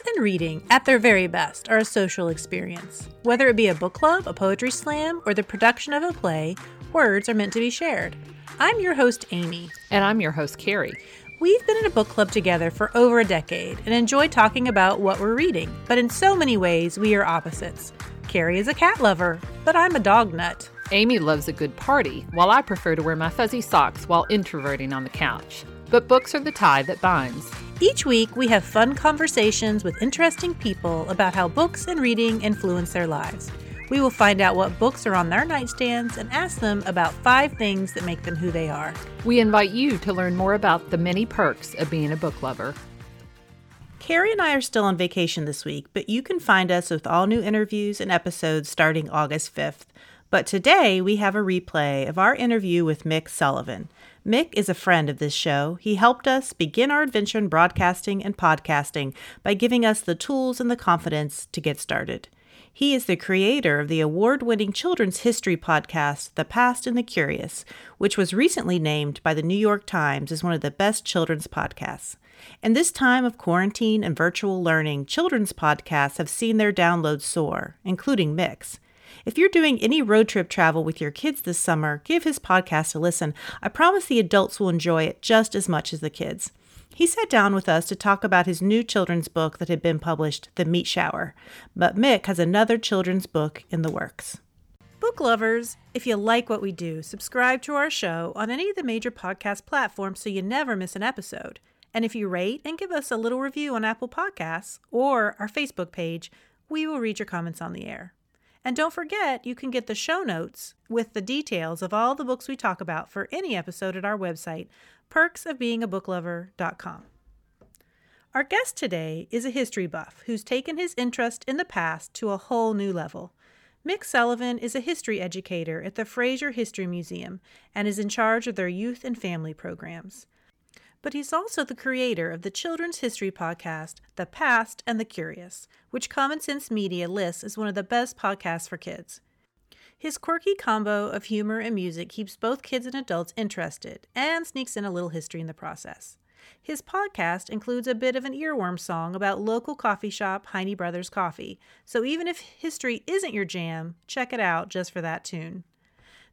Books and reading, at their very best, are a social experience. Whether it be a book club, a poetry slam, or the production of a play, words are meant to be shared. I'm your host, Amy. And I'm your host, Carrie. We've been in a book club together for over a decade and enjoy talking about what we're reading, but in so many ways, we are opposites. Carrie is a cat lover, but I'm a dog nut. Amy loves a good party, while I prefer to wear my fuzzy socks while introverting on the couch. But books are the tie that binds. Each week, we have fun conversations with interesting people about how books and reading influence their lives. We will find out what books are on their nightstands and ask them about five things that make them who they are. We invite you to learn more about the many perks of being a book lover. Carrie and I are still on vacation this week, but you can find us with all new interviews and episodes starting August 5th. But today we have a replay of our interview with Mick Sullivan. Mick is a friend of this show. He helped us begin our adventure in broadcasting and podcasting by giving us the tools and the confidence to get started. He is the creator of the award winning children's history podcast, The Past and the Curious, which was recently named by the New York Times as one of the best children's podcasts. In this time of quarantine and virtual learning, children's podcasts have seen their downloads soar, including Mick's. If you're doing any road trip travel with your kids this summer, give his podcast a listen. I promise the adults will enjoy it just as much as the kids. He sat down with us to talk about his new children's book that had been published, The Meat Shower. But Mick has another children's book in the works. Book lovers, if you like what we do, subscribe to our show on any of the major podcast platforms so you never miss an episode. And if you rate and give us a little review on Apple Podcasts or our Facebook page, we will read your comments on the air. And don't forget, you can get the show notes with the details of all the books we talk about for any episode at our website, perksofbeingabooklover.com. Our guest today is a history buff who's taken his interest in the past to a whole new level. Mick Sullivan is a history educator at the Frazier History Museum and is in charge of their youth and family programs but he's also the creator of the children's history podcast, The Past and the Curious, which Common Sense Media lists as one of the best podcasts for kids. His quirky combo of humor and music keeps both kids and adults interested and sneaks in a little history in the process. His podcast includes a bit of an earworm song about local coffee shop Heine Brothers Coffee, so even if history isn't your jam, check it out just for that tune.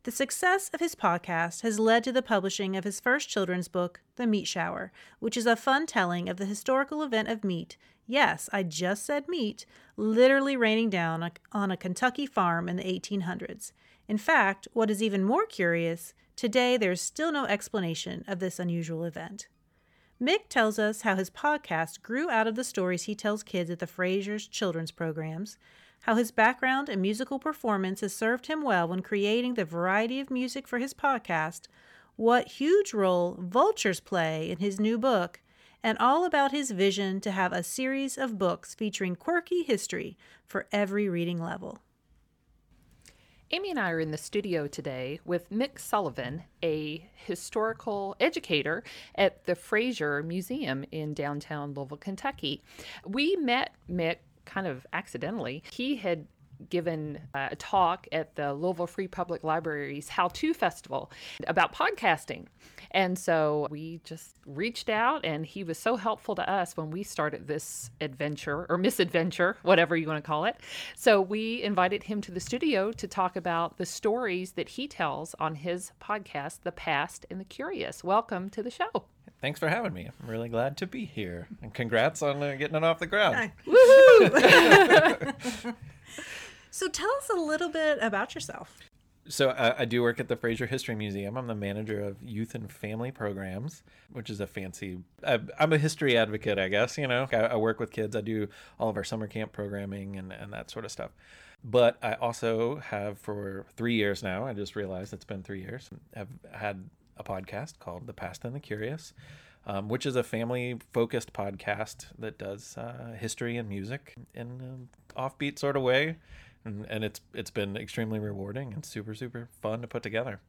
The success of his podcast has led to the publishing of his first children's book, The Meat Shower, which is a fun telling of the historical event of meat. Yes, I just said meat, literally raining down on a Kentucky farm in the 1800s. In fact, what is even more curious, today there's still no explanation of this unusual event. Mick tells us how his podcast grew out of the stories he tells kids at the Frazier's children's programs, how his background and musical performance has served him well when creating the variety of music for his podcast, what huge role vultures play in his new book, and all about his vision to have a series of books featuring quirky history for every reading level. Amy and I are in the studio today with Mick Sullivan, a historical educator at the Frazier Museum in downtown Louisville, Kentucky. We met Mick kind of accidentally. He had given uh, a talk at the Louisville Free Public Library's How To Festival about podcasting. And so we just reached out, and he was so helpful to us when we started this adventure or misadventure, whatever you want to call it. So we invited him to the studio to talk about the stories that he tells on his podcast, The Past and the Curious. Welcome to the show. Thanks for having me. I'm really glad to be here. And congrats on uh, getting it off the ground. Woohoo! so tell us a little bit about yourself. So I, I, do work at the Frazier History Museum. I'm the manager of youth and family programs, which is a fancy. I, am a history advocate, I guess. You know, I, I, work with kids. I do all of our summer camp programming and, and that sort of stuff. But I also have for three years now. I just realized it's been three years. I've had a podcast called The Past and the Curious, um, which is a family focused podcast that does uh, history and music in an offbeat sort of way. And, and it's it's been extremely rewarding and super super fun to put together.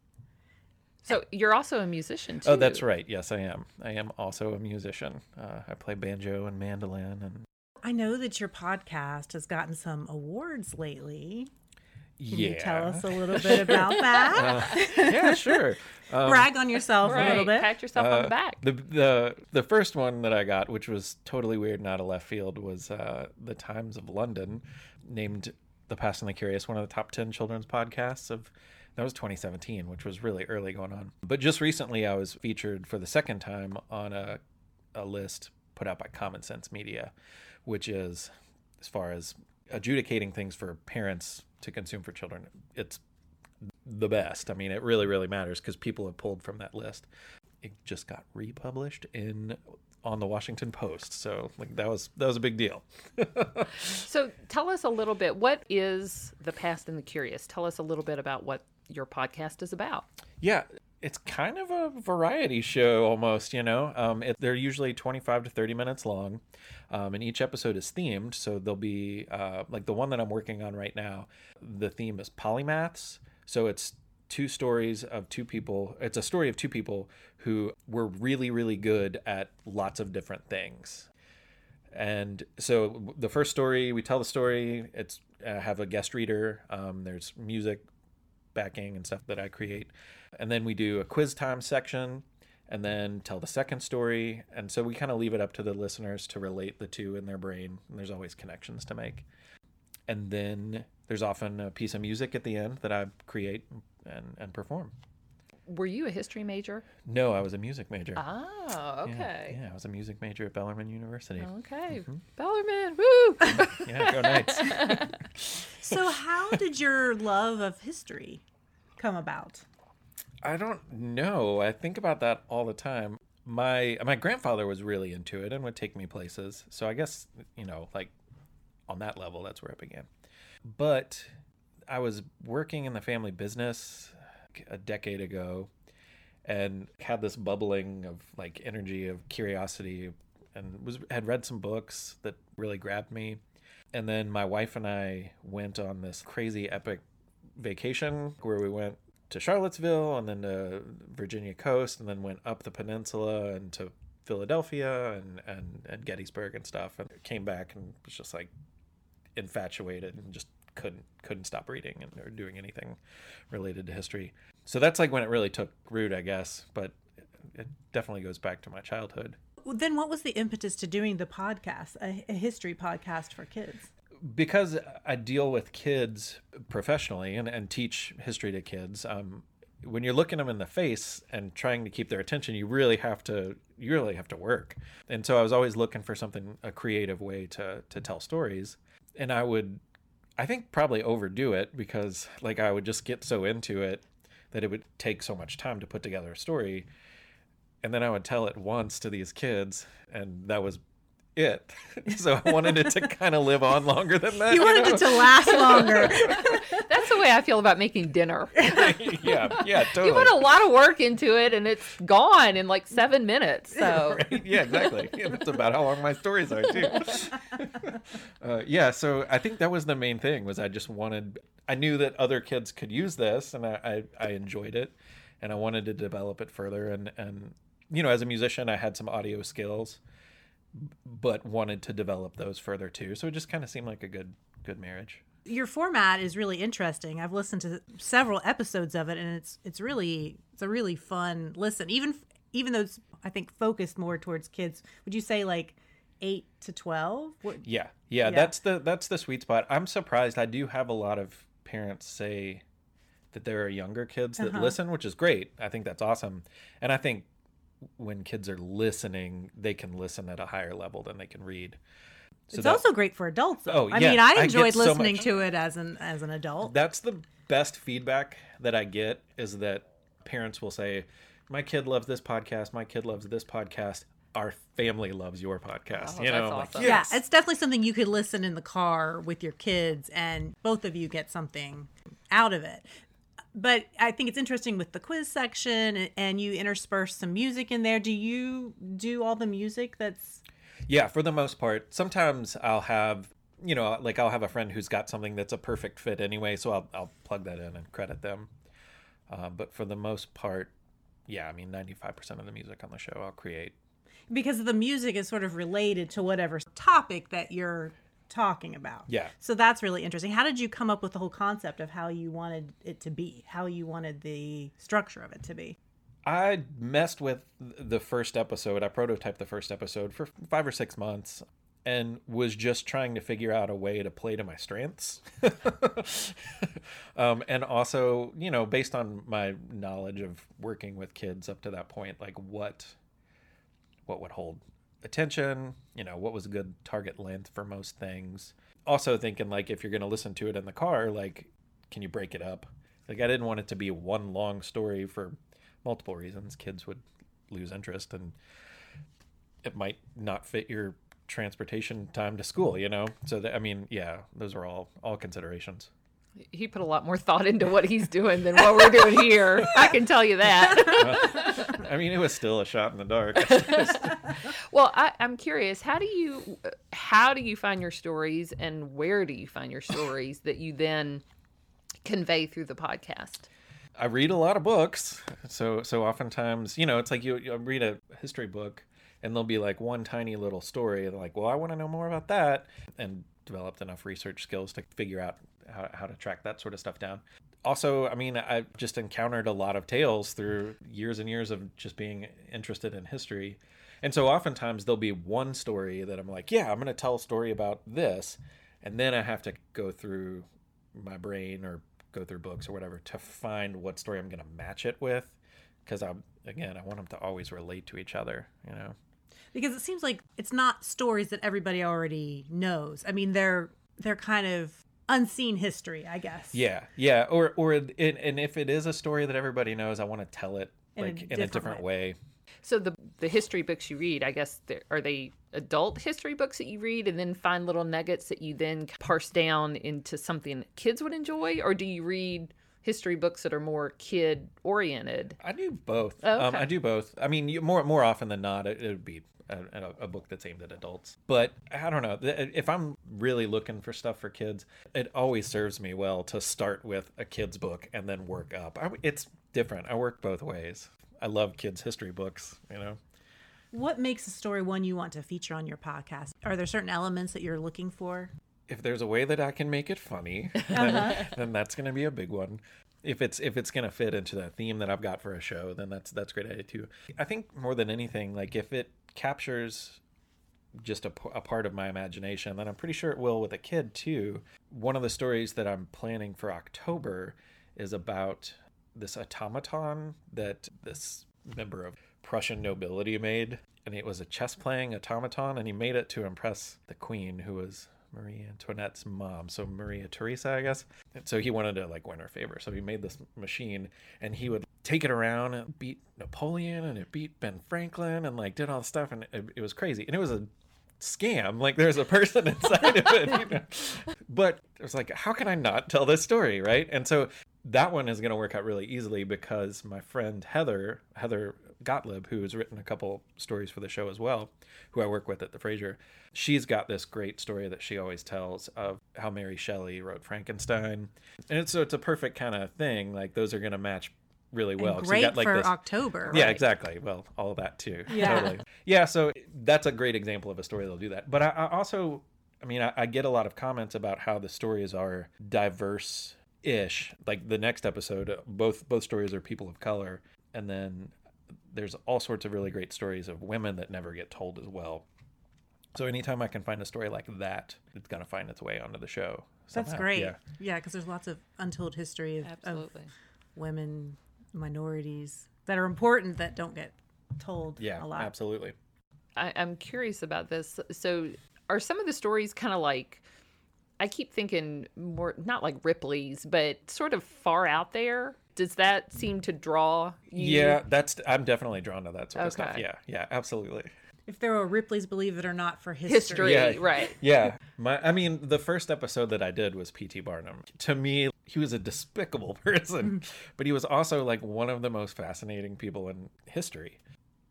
So you're also a musician too. Oh, that's right. Yes, I am. I am also a musician. Uh, I play banjo and mandolin and I know that your podcast has gotten some awards lately. Can yeah. you tell us a little bit about that? Uh, yeah, sure. Um, Brag on yourself a little bit. Pat yourself on Uh, the back. The the the first one that I got, which was totally weird and out of left field, was uh, the Times of London, named "The Past and the Curious" one of the top ten children's podcasts of. That was 2017, which was really early going on. But just recently, I was featured for the second time on a a list put out by Common Sense Media, which is as far as adjudicating things for parents to consume for children. It's the best. I mean, it really, really matters because people have pulled from that list. It just got republished in on the Washington Post, so like that was that was a big deal. So tell us a little bit. What is the past and the curious? Tell us a little bit about what your podcast is about. Yeah, it's kind of a variety show almost. You know, um, it, they're usually twenty five to thirty minutes long, um, and each episode is themed. So there'll be uh, like the one that I'm working on right now. The theme is polymaths. So it's two stories of two people. It's a story of two people who were really, really good at lots of different things. And so the first story, we tell the story. It's uh, have a guest reader. Um, there's music backing and stuff that I create. And then we do a quiz time section and then tell the second story. And so we kind of leave it up to the listeners to relate the two in their brain. And there's always connections to make. And then there's often a piece of music at the end that I create and, and perform. Were you a history major? No, I was a music major. Oh, Yeah, okay. Yeah, I was a music major at Bellarmine University. Okay. Mm-hmm. Bellarmine, woo! Yeah, go Knights. So, how did your love of history come about? I don't know. I think about that all the time. My my grandfather was really into it and would take me places. So I guess, you know, like on that level that's where it began. But I was working in the family business a decade ago and had this bubbling of like energy of curiosity and was had read some books that really grabbed me. And then my wife and I went on this crazy epic vacation where we went to Charlottesville and then to Virginia coast and then went up the peninsula and to Philadelphia and, and, and Gettysburg and stuff and came back and was just like infatuated and just couldn't couldn't stop reading and or doing anything related to history. So that's like when it really took root, I guess. But it definitely goes back to my childhood. Then, what was the impetus to doing the podcast, a, a history podcast for kids? Because I deal with kids professionally and, and teach history to kids, um, when you're looking them in the face and trying to keep their attention, you really have to you really have to work. And so I was always looking for something a creative way to to tell stories, and I would, I think probably overdo it because like I would just get so into it that it would take so much time to put together a story, and then I would tell it once to these kids, and that was it. so I wanted it to kind of live on longer than that. You wanted know? it to last longer. That's the way I feel about making dinner. yeah, yeah, totally. You put a lot of work into it and it's gone in like seven minutes. So Right? Yeah, exactly. Yeah, that's about how long my stories are too. uh, yeah, so I think that was the main thing was I just wanted. I knew that other kids could use this, and I, I, I enjoyed it, and I wanted to develop it further. And and you know, as a musician, I had some audio skills, but wanted to develop those further too. So it just kind of seemed like a good good marriage. Your format is really interesting. I've listened to several episodes of it, and it's it's really it's a really fun listen. Even even though it's I think focused more towards kids. Would you say like eight to twelve? Yeah, yeah, Yeah. that's the that's the sweet spot. I'm surprised. I do have a lot of parents say that there are younger kids that Uh-huh. listen, which is great. I think that's awesome, and I think when kids are listening, they can listen at a higher level than they can read. So it's that- also great for adults. Though. Oh, I yeah, mean, I I enjoyed so listening much- to it as an as an adult. that's the best feedback that I get is that parents will say, "My kid loves this podcast. My kid loves this podcast. Our family loves your podcast." Oh, you know, I'm like, yes. Yeah, it's definitely something you could listen in the car with your kids, and both of you get something out of it. But I think it's interesting with the quiz section, and- and you intersperse some music in there. Do you do all the music that's Yeah, for the most part. Sometimes I'll have, you know, like I'll have a friend who's got something that's a perfect fit anyway, so I'll I'll plug that in and credit them. Uh, but for the most part, yeah, I mean, ninety five percent of the music on the show I'll create. because the music is sort of related to whatever topic that you're talking about. Yeah. So that's really interesting. How did you come up with the whole concept of how you wanted it to be, how you wanted the structure of it to be? I messed with the first episode. I prototyped the first episode for five or six months and was just trying to figure out a way to play to my strengths. um, and also, you know, based on my knowledge of working with kids up to that point, like what what would hold attention, you know, what was a good target length for most things. Also thinking like if you're going to listen to it in the car, like can you break it up? Like I didn't want it to be one long story for multiple reasons. Kids would lose interest and it might not fit your transportation time to school, you know? So that, I mean, yeah, those are all all considerations. He put a lot more thought into what he's doing than what we're doing here. I can tell you that. I mean, it was still a shot in the dark. well, I, I'm curious. How do you how do you find your stories, and where do you find your stories that you then convey through the podcast? I read a lot of books, so so oftentimes, you know, it's like you, you read a history book, and there'll be like one tiny little story, and like, well, I want to know more about that, and developed enough research skills to figure out how, how to track that sort of stuff down. Also, I mean, I've just encountered a lot of tales through years and years of just being interested in history. And so oftentimes there'll be one story that I'm like, yeah, I'm going to tell a story about this. And then I have to go through my brain or go through books or whatever to find what story I'm going to match it with. Because I'm, again, I want them to always relate to each other, you know? Because it seems like it's not stories that everybody already knows. I mean, they're they're kind of unseen history, I guess. Yeah, yeah. Or or it, and if it is a story that everybody knows, I want to tell it In a like in a different different way. So the the history books you read, I guess, they're- they adult history books that you read and then find little nuggets that you then parse down into something that kids would enjoy, or do you read history books that are more kid oriented? I do both. Oh, um, okay. I do both. I mean, you, more more often than not, it, it would be a, a, book that's aimed at adults. But I don't know. If I'm really looking for stuff for kids, it always serves me well to start with a kid's book and then work up. I, it's different. I work both ways. I love kids' history books. You know. What makes a story one you want to feature on your podcast? Are there certain elements that you're looking for? if there's a way that I can make it funny, then, uh-huh. then that's going to be a big one. If it's if it's going to fit into that theme that I've got for a show, then that's that's great idea too. I think more than anything, like if it captures just a, part of my imagination, then I'm pretty sure it will with a kid too. One of the stories that I'm planning for October is about this automaton that this member of Prussian nobility made. And it was a chess playing automaton, and he made it to impress the queen, who was Marie Antoinette's mom. So Maria Theresa, I guess. And so he wanted to like win her favor. So he made this machine, and he would take it around and beat Napoleon, and it beat Ben Franklin, and like did all the stuff, and it, it was crazy. And it was a scam. Like there's a person inside of it. You know? But it was like, how can I not tell this story, right? And so that one is going to work out really easily because my friend Heather, Heather Gottlieb, who has written a couple stories for the show as well, who I work with at the Frazier, she's got this great story that she always tells of how Mary Shelley wrote Frankenstein, and so it's a perfect kind of thing. Like those are going to match really well. and 'cause you great got, like, for this- October. yeah, right? exactly. Well, all of that too. Yeah. Totally. Yeah, so that's a great example of a story that'll do that. But I, I also, I mean, I, I get a lot of comments about how the stories are diverse ish. Like the next episode, both both stories are people of color, and then there's all sorts of really great stories of women that never get told as well. So anytime I can find a story like that, it's gonna find its way onto the show. That's great. Yeah. Yeah, because there's lots of untold history of, of Absolutely. women, minorities that are important that don't get told Yeah. a lot. Absolutely. I, I'm curious about this. So, are some of the stories kind of like? I keep thinking more not like Ripley's, but sort of far out there. Does that seem to draw you? Yeah, that's I'm definitely drawn to that sort of stuff. Yeah, yeah, absolutely. If there were Ripley's Believe It or Not for history. history, Yeah. right? Yeah. My I mean, the first episode that I did was P.T. Barnum. To me, he was a despicable person, mm-hmm. but he was also like one of the most fascinating people in history.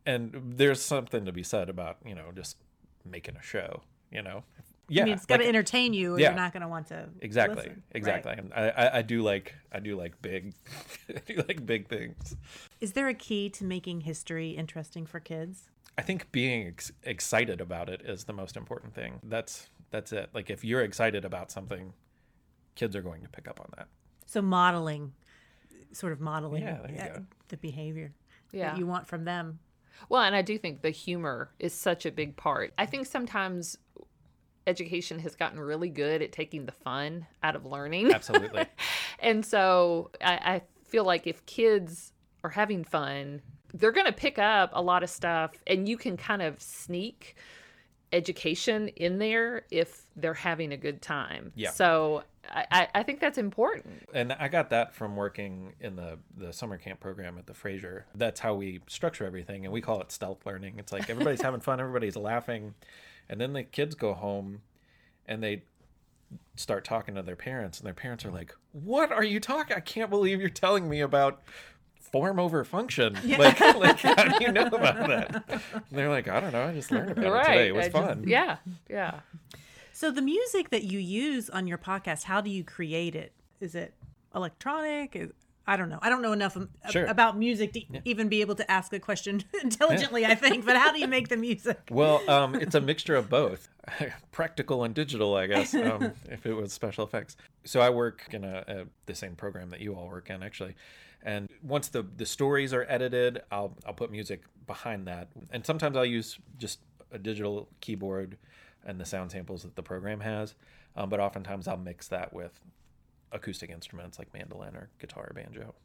And there's something to be said about, you know, just making a show, you know. Yeah. I mean, it's got to like- entertain you, or Yeah. you're not going to want to. Exactly. listen. Exactly. And I, I, I do like I do like big I do like big things. Is there a key to making history interesting for kids? I think being ex- excited about it is the most important thing. That's That's it. Like if you're excited about something, kids are going to pick up on that. So modeling, sort of modeling Yeah, there you uh, go. the behavior Yeah. that you want from them. Well, and I do think the humor is such a big part. I think sometimes education has gotten really good at taking the fun out of learning. Absolutely. and so I, I feel like if kids are having fun, they're going to pick up a lot of stuff, and you can kind of sneak education in there if they're having a good time. Yeah. So I, I- think that's important. and I got that from working in the the summer camp program at the Frazier. That's how we structure everything, and we call it stealth learning. It's like everybody's having fun, everybody's laughing, and then the kids go home, and they start talking to their parents, and their parents are like, "What are you talking? I can't believe you're telling me about." Form over function. Like, like, how do you know about that? And they're like, I don't know. I just learned about it today. It was I just- fun. yeah. Yeah. So the music that you use on your podcast, how do you create it? Is it electronic? Is, I don't know. I don't know enough Sure. about music to even be able to ask a question intelligently, I think. But how do you make the music? Well, um, it's a mixture of both, practical and digital, I guess. Um, if it was special effects, so I work in a, a the same program that you all work in, actually. And once the the stories are edited, I'll I'll put music behind that, and sometimes I'll use just a digital keyboard and the sound samples that the program has. Um, but oftentimes I'll mix that with acoustic instruments like mandolin or guitar or banjo.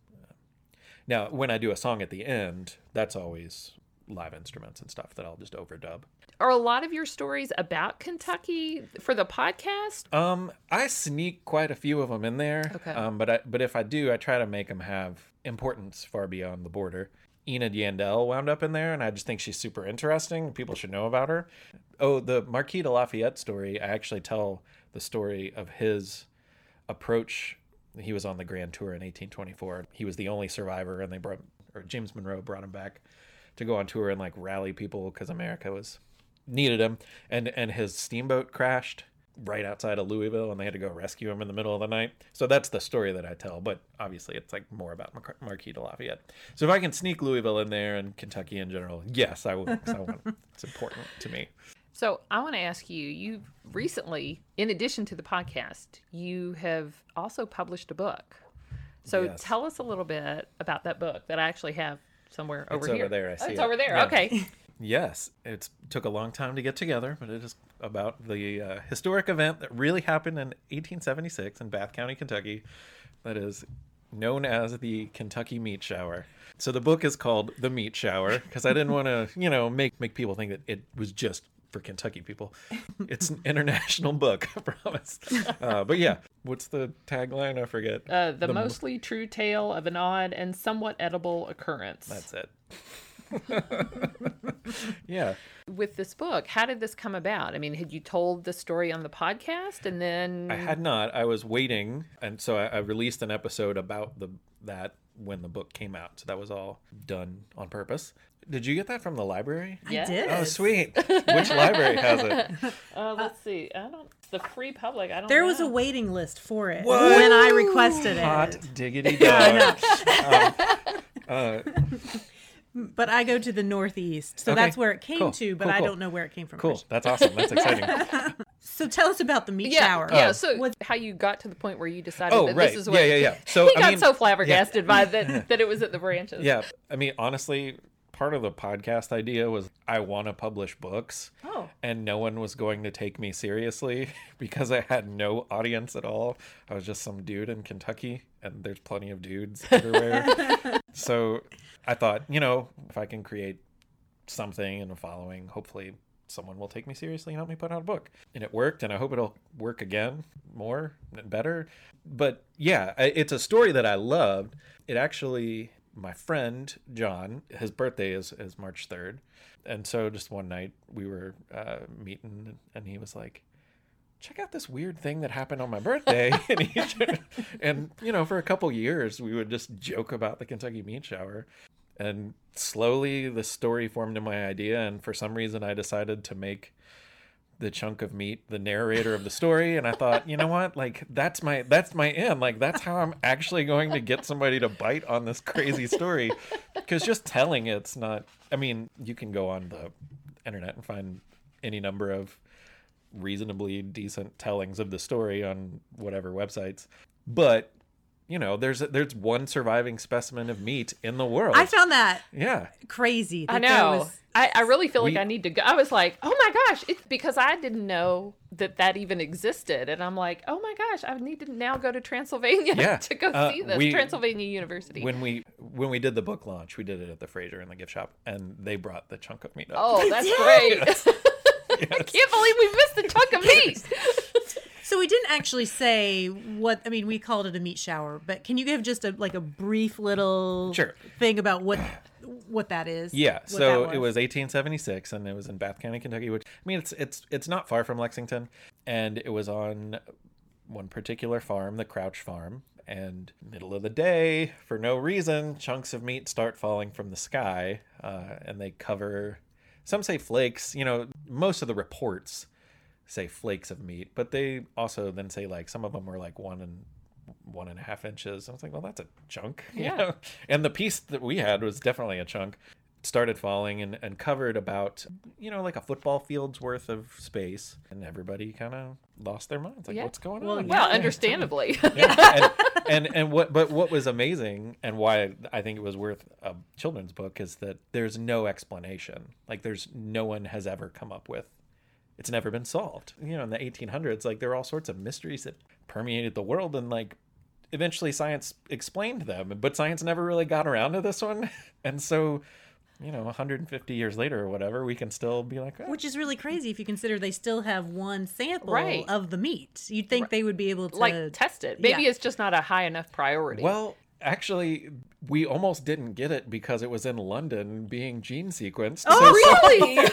Now, when I do a song at the end, that's always live instruments and stuff that I'll just overdub. Are a lot of your stories about Kentucky for the podcast? Um, I sneak quite a few of them in there. Okay. Um, but I, but if I do, I try to make them have importance far beyond the border. Enid Yandell wound up in there, and I just think she's super interesting. People should know about her. Oh, the Marquis de Lafayette story. I actually tell the story of his approach. He was on the Grand Tour in 1824. He was the only survivor, and they brought, or James Monroe brought him back to go on tour and like rally people because America was needed him, and and his steamboat crashed right outside of Louisville, and they had to go rescue him in the middle of the night. So that's the story that I tell. But obviously, it's like more about Mar- Marquis de Lafayette. So if I can sneak Louisville in there and Kentucky in general, yes, I will. I want, it's important to me. So I want to ask you, you recently, in addition to the podcast, you have also published a book. So Yes. tell us a little bit about that book that I actually have somewhere over It's here. over there, I Oh, see it's it. over there. Yeah. Okay. Yes, it took a long time to get together, but it is about the uh, historic event that really happened in 1876 in Bath County, Kentucky, that is known as the Kentucky Meat Shower. So the book is called The Meat Shower because I didn't want to, you know, make make people think that it was just for Kentucky people. It's an international book, I promise. Uh, but yeah, what's the tagline? I forget. Uh, the, The mo- mostly true tale of an odd and somewhat edible occurrence. That's it. yeah. With this book, how did this come about? I mean, had you told the story on the podcast and then I had not. I was waiting, and so I, I released an episode about the that when the book came out. So that was all done on purpose. Did you get that from the library? Yeah. I did. Oh, sweet. Which library has it? Uh, let's see. I don't. The free public. I don't. There was a waiting list for it What? when I requested Hot it. diggity dog. um, uh, But I go to the Northeast, so Okay, that's where it came cool, to. But cool, I cool. don't know where it came from. cool. That's awesome. That's exciting. So tell us about the meat Yeah, shower. yeah. Oh. So What- how you got to the point where you decided Oh, that right. this is where? Yeah, what? yeah, yeah. So, he I got mean- so flabbergasted by that that it was at the branches. Yeah. I mean, honestly, part of the podcast idea was I want to publish books. Oh. And no one was going to take me seriously because I had no audience at all. I was just some dude in Kentucky, and there's plenty of dudes everywhere. so I thought, you know, if I can create something and a following, hopefully someone will take me seriously and help me put out a book. And it worked, and I hope it'll work again more and better. But yeah, it's a story that I loved. It actually, my friend John, his birthday is, is March 3rd. And so just one night we were uh, meeting, and he was like, check out this weird thing that happened on my birthday. and, he, and, you know, for a couple years, we would just joke about the Kentucky meat shower. And slowly the story formed in my idea. And for some reason, I decided to make the chunk of meat the narrator of the story and i thought you know what like that's my that's my end like that's how i'm actually going to get somebody to bite on this crazy story because just telling it's not i mean you can go on the internet and find any number of reasonably decent tellings of the story on whatever websites. But you know, there's there's one surviving specimen of meat in the world. I found that yeah, crazy. I that there know. was- I, I really feel like We- I need to go. I was like, oh my gosh, it's because I didn't know that that even existed, and I'm like, oh my gosh, I need to now go to Transylvania Yeah. to go Uh, see this we- Transylvania University. when we when we did the book launch, we did it at the Frazier in the gift shop, and they brought the chunk of meat up. oh, that's great! I can't believe we missed a chunk of meat. So we didn't actually say what I mean. We called it a meat shower, but can you give just a like a brief little Sure. thing about what what that is? Yeah, so that it was 1876, and it was in Bath County, Kentucky. Which I mean, it's it's it's not far from Lexington, and it was on one particular farm, the Crouch Farm. And middle of the day, for no reason, chunks of meat start falling from the sky, uh, and they cover. Some say flakes. You know, most of the reports say flakes of meat, but they also then say like some of them were like one and one and a half inches. I was like, well, that's a chunk. you Yeah. know? And the piece that we had was definitely a chunk. Started falling and, and covered about, you know, like a football field's worth of space. And everybody kind of lost their minds. Like, Yeah. what's going Well, on? Well, Yeah. understandably. Yeah. and, and and what but what was amazing and why I think it was worth a children's book is that there's no explanation. Like there's no one has ever come up with it's never been solved. You know, in the 1800s like there were all sorts of mysteries that permeated the world and like eventually science explained them, but science never really got around to this one. And so, you know, 150 years later or whatever, we can still be like, oh, which is really crazy if you consider they still have one sample Right. of the meat. You'd think they would be able to like test it. Maybe yeah. it's just not a high enough priority. Well, actually, we almost didn't get it because it was in London being gene sequenced. Oh, So- really?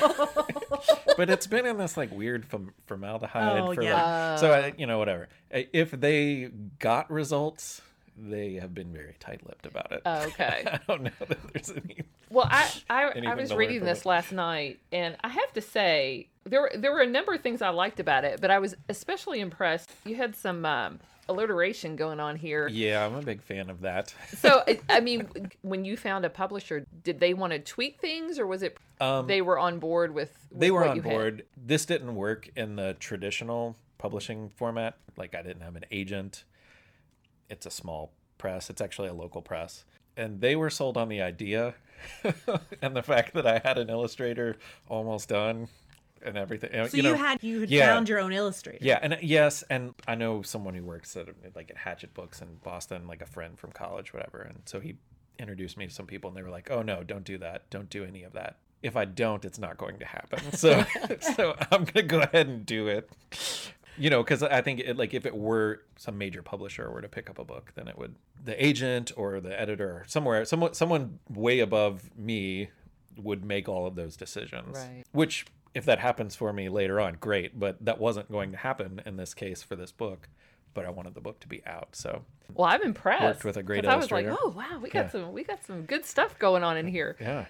but it's been in this like weird form- formaldehyde Oh, for yeah. like, so I, you know whatever. If they got results, they have been very tight-lipped about it. okay. I don't know that there's any. Well, I I, I was reading this it. last night, and I have to say there were- there were a number of things I liked about it, but I was especially impressed. You had some um, alliteration going on here. Yeah, I'm a big fan of that. So I, I mean, when you found a publisher, did they want to tweak things, or was it Um, they were on board with? with they were on you had? board. This didn't work in the traditional publishing format. Like I didn't have an agent. It's a small press. It's actually a local press. And they were sold on the idea and the fact that I had an illustrator almost done and everything. So you, know, had you had yeah. found your own illustrator. yeah, and yes, and I know someone who works at like at Hachette Books in Boston, like a friend from college, whatever. And so he introduced me to some people, and they were like, "Oh no, don't do that. Don't do any of that. If I don't, it's not going to happen." So, so I'm gonna go ahead and do it. You know, because I think it, like if it were some major publisher were to pick up a book, then it would the agent or the editor somewhere, someone, someone way above me would make all of those decisions. Right. Which, if that happens for me later on, great. But that wasn't going to happen in this case for this book. But I wanted the book to be out. So Well, I'm impressed. Worked with a great 'cause I was like, oh wow, we got Yeah. some we got some good stuff going on in here. yeah,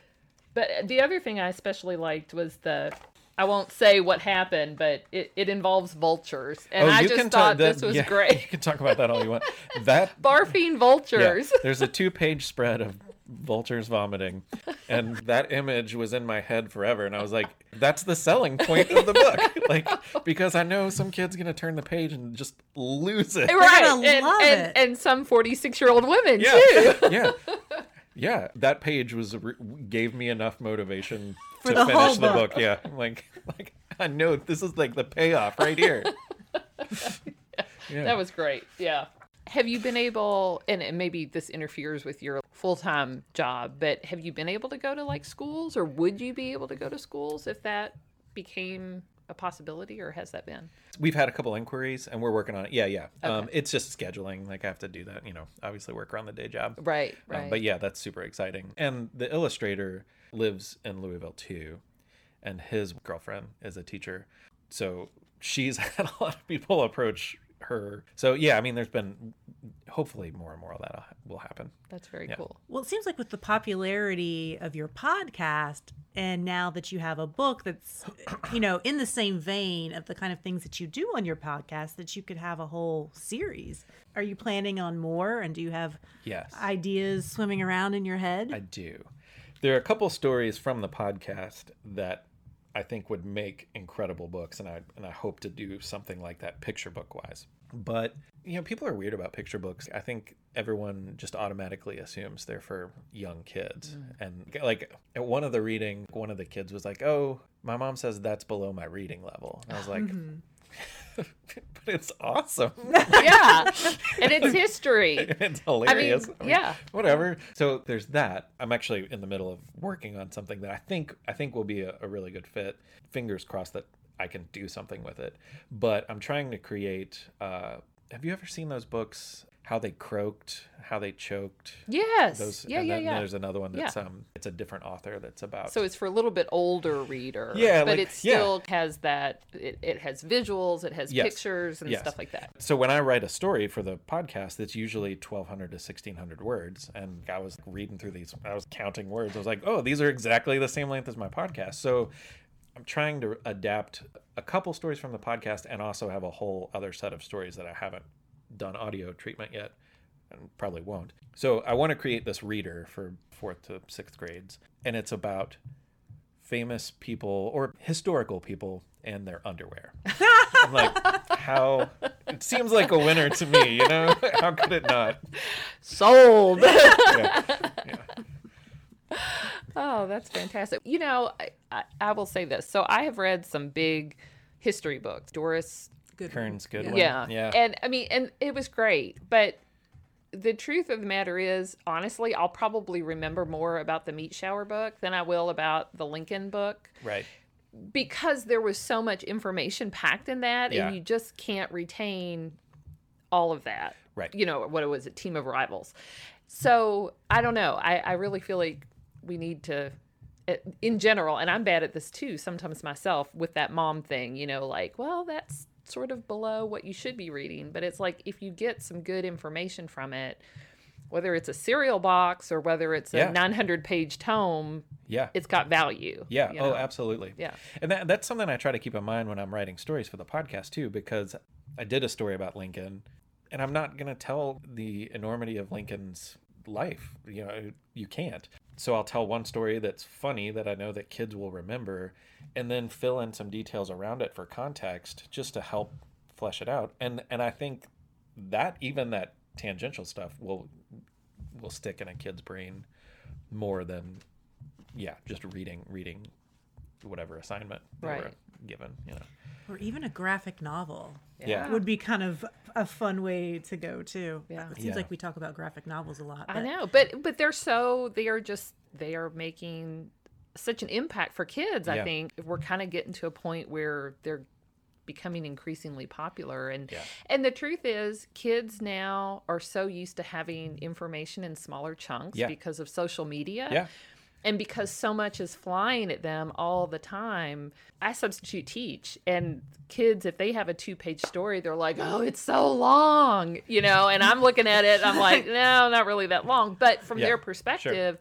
But the other thing I especially liked was the. I won't say what happened, but it, it involves vultures, and oh, I just talk- thought that- this was yeah, great. You can talk about that all you want. That Barfing yeah, vultures. there's a two-page spread of vultures vomiting, and that image was in my head forever. And I was like, that's the selling point of the book, like because I know some kid's gonna turn the page and just lose it. right, and, love and, it. and some forty-six-year-old women Yeah, too. yeah, yeah. That page was gave me enough motivation to the finish the book. book. Yeah, like, like I know this is like the payoff right here. Yeah. That was great. Yeah. Have you been able, and and maybe this interferes with your full time job, but have you been able to go to like schools, or would you be able to go to schools if that became a possibility, or has that been? We've had a couple inquiries and we're working on it. Yeah, yeah. Um, it's just scheduling. Like I have to do that. You know, obviously work around the day job. Right, Um, right. but yeah, that's super exciting. And the illustrator lives in Louisville too, and his girlfriend is a teacher. So she's had a lot of people approach her. So yeah, I mean, there's been hopefully more and more of that uh, will happen. That's very Yeah. cool. Well, it seems like with the popularity of your podcast, and now that you have a book that's, you know, in the same vein of the kind of things that you do on your podcast, that you could have a whole series. Are you planning on more? And do you have Yes. ideas swimming around in your head? I do. There are a couple stories from the podcast that I think would make incredible books, and I and I hope to do something like that picture book wise. But you know, people are weird about picture books. I think everyone just automatically assumes they're for young kids, mm. and like at one of the reading, one of the kids was like, "Oh, my mom says that's below my reading level," and I was like. Mm-hmm. but it's awesome. yeah, and it's history. it's hilarious. I mean, yeah. Whatever. So there's that. I'm actually in the middle of working on something that I think I think will be a, a really good fit. Fingers crossed that I can do something with it. But I'm trying to create. Uh, have you ever seen those books? How they croaked, how they choked. Yes. Those, yeah, and yeah, then yeah. There's another one that's Yeah. um, it's a different author that's about. So it's for a little bit older reader. Yeah, but like- it yeah. still has that. It, it has visuals. It has Yes. pictures and Yes. stuff like that. So when I write a story for the podcast, it's usually 1200 to 1600 words. And I was reading through these, I was counting words. I was like, oh, these are exactly the same length as my podcast. So I'm trying to adapt a couple stories from the podcast and also have a whole other set of stories that I haven't done audio treatment yet and probably won't. So I want to create this reader for fourth to sixth grades. And it's about famous people or historical people and their underwear. I'm like, how? It seems like a winner to me, you know? How could it not? Sold. Yeah. oh, that's fantastic. You know, I, I, I will say this. So I have read some big history books. Doris Good. Kearns Goodwin. Yeah. Yeah. And I mean, and it was great. But the truth of the matter is, honestly, I'll probably remember more about the meat shower book than I will about the Lincoln book right. because there was so much information packed in that Yeah. and you just can't retain all of that. Right. You know, what it was, a Team of Rivals. So I don't know. I, I really feel like we need to eh, in general, and I'm bad at this too, sometimes myself with that mom thing, you know, like, well, that's sort of below what you should be reading. But it's like if you get some good information from it, whether it's a cereal box or whether it's a Yeah. 900 page tome, Yeah. it's got value. Yeah. you Oh, absolutely. Yeah. And that, that's something I try to keep in mind when I'm writing stories for the podcast too, because I did a story about Lincoln, and I'm not going to tell the enormity of Lincoln's life. You know, you can't. So I'll tell one story that's funny that I know that kids will remember, and then fill in some details around it for context, just to help flesh it out. And and I think that even that tangential stuff will will stick in a kid's brain more than yeah just reading reading whatever assignment they were given you know Or even a graphic novel Yeah. would be kind of a fun way to go too. Yeah. It seems Yeah. like we talk about graphic novels a lot. I know, but but they're so they are just they are making such an impact for kids. I think we're kind of getting to a point where they're becoming increasingly popular and Yeah. and the truth is kids now are so used to having information in smaller chunks Yeah. because of social media yeah and because so much is flying at them all the time i substitute teach. And kids if they have a two page story they're like oh it's so long you know? And i'm looking at it i'm like no not really that long. But from Yeah, their sure. perspective